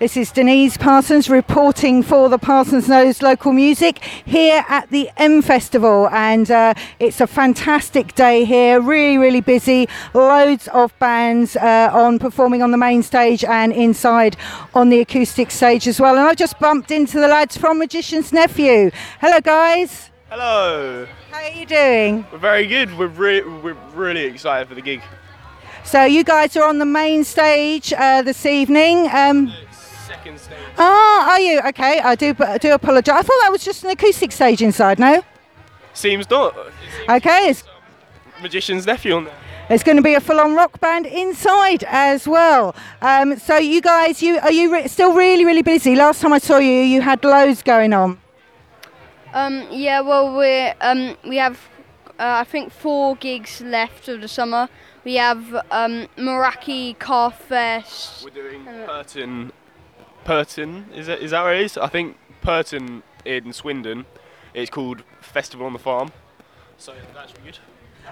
This is Denise Parsons reporting for the Parsons Knows Local Music here at the M Festival, and uh, it's a fantastic day here. Really, really busy. Loads of bands uh, on performing on the main stage and inside on the acoustic stage as well. And I've just bumped into the lads from Magician's Nephew. Hello, guys. Hello. How are you doing? We're very good. We're re- we're really excited for the gig. So you guys are on the main stage uh, this evening. Um, Second stage. Ah, are you? Okay, I do I do apologise. I thought that was just an acoustic stage inside, no? Seems not. Okay, it's, Magician's nephew on there. there's going to be a full-on rock band inside as well. Um, so you guys, you are you re- still really really busy? Last time I saw you, you had loads going on. Um, yeah, well, we're, um, we have, uh, I think, four gigs left of the summer. We have um, Meraki Car Fest. We're doing Purton. Purton is that is that where it is? I think Purton in Swindon. It's called Festival on the Farm. So that's really good.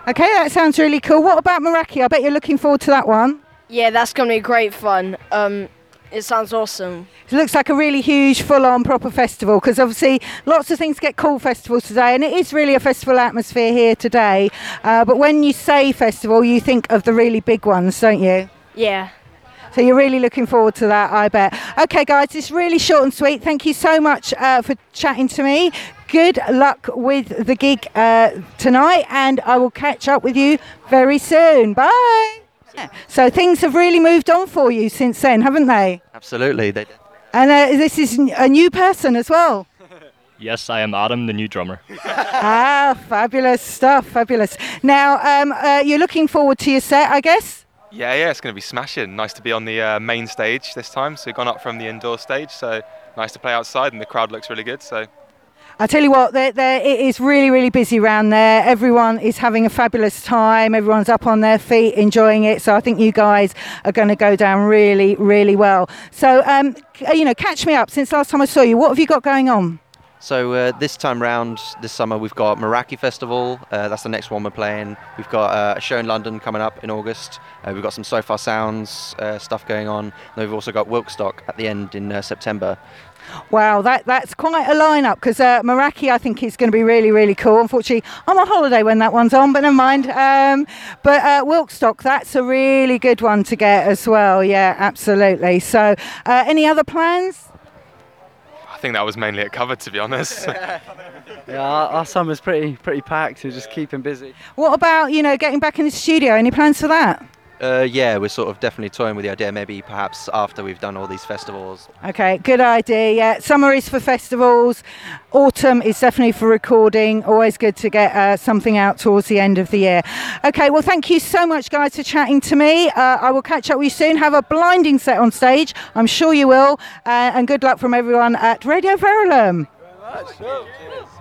Okay, that sounds really cool. What about Meraki? I bet you're looking forward to that one. Yeah, that's going to be great fun. Um, it sounds awesome. It looks like a really huge, full-on, proper festival because obviously lots of things get called festivals today, and it is really a festival atmosphere here today. Uh, but when you say festival, you think of the really big ones, don't you? Yeah. So you're really looking forward to that, I bet. Okay, guys, it's really short and sweet. Thank you so much uh, for chatting to me. Good luck with the gig uh, tonight, and I will catch up with you very soon. Bye. So things have really moved on for you since then, haven't they? Absolutely. They, And uh, this is a new person as well. Yes, I am Adam, the new drummer. ah, fabulous stuff, fabulous. Now, um, uh, you're looking forward to your set, I guess? Yeah, yeah, it's going to be smashing. Nice to be on the uh, main stage this time. So we've gone up from the indoor stage. So nice to play outside, and the crowd looks really good. So I tell you what, there, there, it is really, really busy around there. Everyone is having a fabulous time. Everyone's up on their feet, enjoying it. So I think you guys are going to go down really, really well. So, um, you know, catch me up. Since last time I saw you, what have you got going on? So uh, this time round, this summer, we've got Meraki Festival. Uh, that's the next one we're playing. We've got uh, a show in London coming up in August. Uh, we've got some Sofar Sounds uh, stuff going on. And we've also got Wilkstock at the end in uh, September. Wow, that, that's quite a lineup because uh, Meraki, I think, is going to be really, really cool. Unfortunately, I'm on holiday when that one's on, but never mind. Um, but uh, Wilkstock, that's a really good one to get as well. Yeah, absolutely. So, uh, any other plans? I think that was mainly it covered, to be honest. Yeah, our, our summer's pretty pretty packed. We're just keeping busy. What about, you know, getting back in the studio? Any plans for that? Uh, yeah, we're sort of definitely toying with the idea. Maybe perhaps after we've done all these festivals. Okay, good idea. Yeah, summer is for festivals. Autumn is definitely for recording. Always good to get uh, something out towards the end of the year. Okay, well, thank you so much, guys, for chatting to me. Uh, I will catch up with you soon. Have a blinding set on stage. I'm sure you will. Uh, and good luck from everyone at Radio Verulam. Very much.